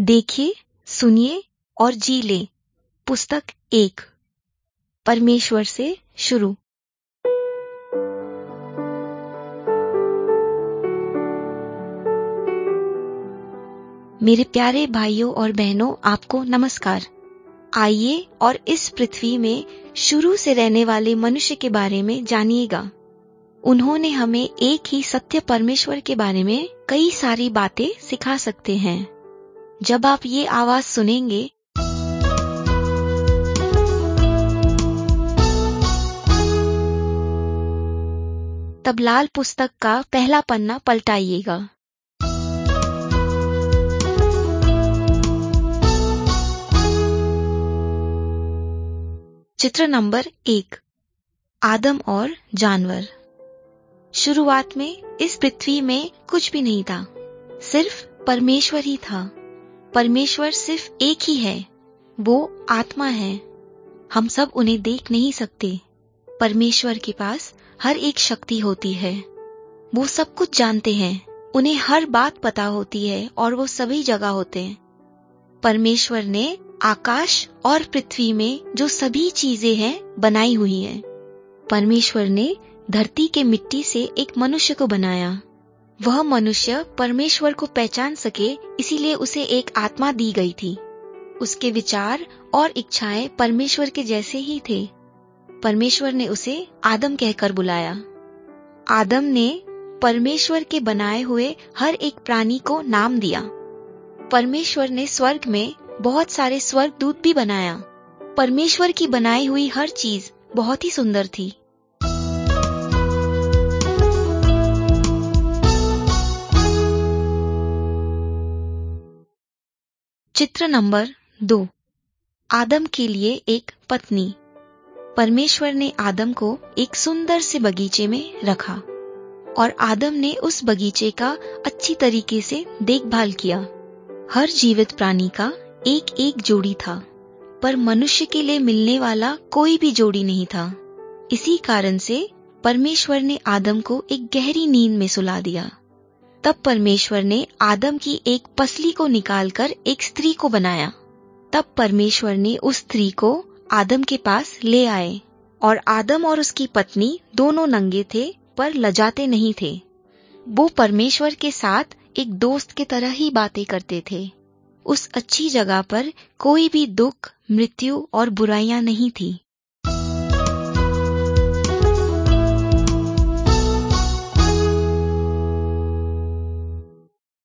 देखिए, सुनिए और जी ले। पुस्तक एक। परमेश्वर से शुरू। मेरे प्यारे भाइयों और बहनों, आपको नमस्कार। आइए और इस पृथ्वी में शुरू से रहने वाले मनुष्य के बारे में जानिएगा। उन्होंने हमें एक ही सत्य परमेश्वर के बारे में कई सारी बातें सिखा सकते हैं। जब आप ये आवाज़ सुनेंगे, तब लाल पुस्तक का पहला पन्ना पलटाइएगा। चित्र नंबर एक, आदम और जानवर। शुरुआत में इस पृथ्वी में कुछ भी नहीं था, सिर्फ़ परमेश्वर ही था। परमेश्वर सिर्फ़ एक ही है। वो आत्मा है। हम सब उन्हें देख नहीं सकते। परमेश्वर के पास हर एक शक्ति होती है। वो सब कुछ जानते हैं। उन्हें हर बात पता होती है और वो सभी जगह होते हैं। परमेश्वर ने आकाश और पृथ्वी में जो सभी चीज़ें हैं, बनाई हुई हैं। परमेश्वर ने धरती के मिट्टी से एक मनुष्य को बनाया। वह मनुष्य परमेश्वर को पहचान सके, इसीलिए उसे एक आत्मा दी गई थी। उसके विचार और इच्छाएँ परमेश्वर के जैसे ही थे। परमेश्वर ने उसे आदम कहकर बुलाया। आदम ने परमेश्वर के बनाए हुए हर एक प्राणी को नाम दिया। परमेश्वर ने स्वर्ग में बहुत सारे स्वर्ग दूत भी बनाया। परमेश्वर की बनाई हुई हर चीज़ बहुत ही सुंदर थी। चित्र नंबर दो। आदम के लिए एक पत्नी। परमेश्वर ने आदम को एक सुंदर से बगीचे में रखा और आदम ने उस बगीचे का अच्छी तरीके से देखभाल किया। हर जीवित प्राणी का एक एक जोड़ी था, पर मनुष्य के लिए मिलने वाला कोई भी जोड़ी नहीं था। इसी कारण से परमेश्वर ने आदम को एक गहरी नींद में सुला दिया। तब परमेश्वर ने आदम की एक पसली को निकालकर एक स्त्री को बनाया। तब परमेश्वर ने उस स्त्री को आदम के पास ले आए और आदम और उसकी पत्नी दोनों नंगे थे, पर लजाते नहीं थे। वो परमेश्वर के साथ एक दोस्त के तरह ही बातें करते थे। उस अच्छी जगह पर कोई भी दुख, मृत्यु और बुराइयाँ नहीं थी।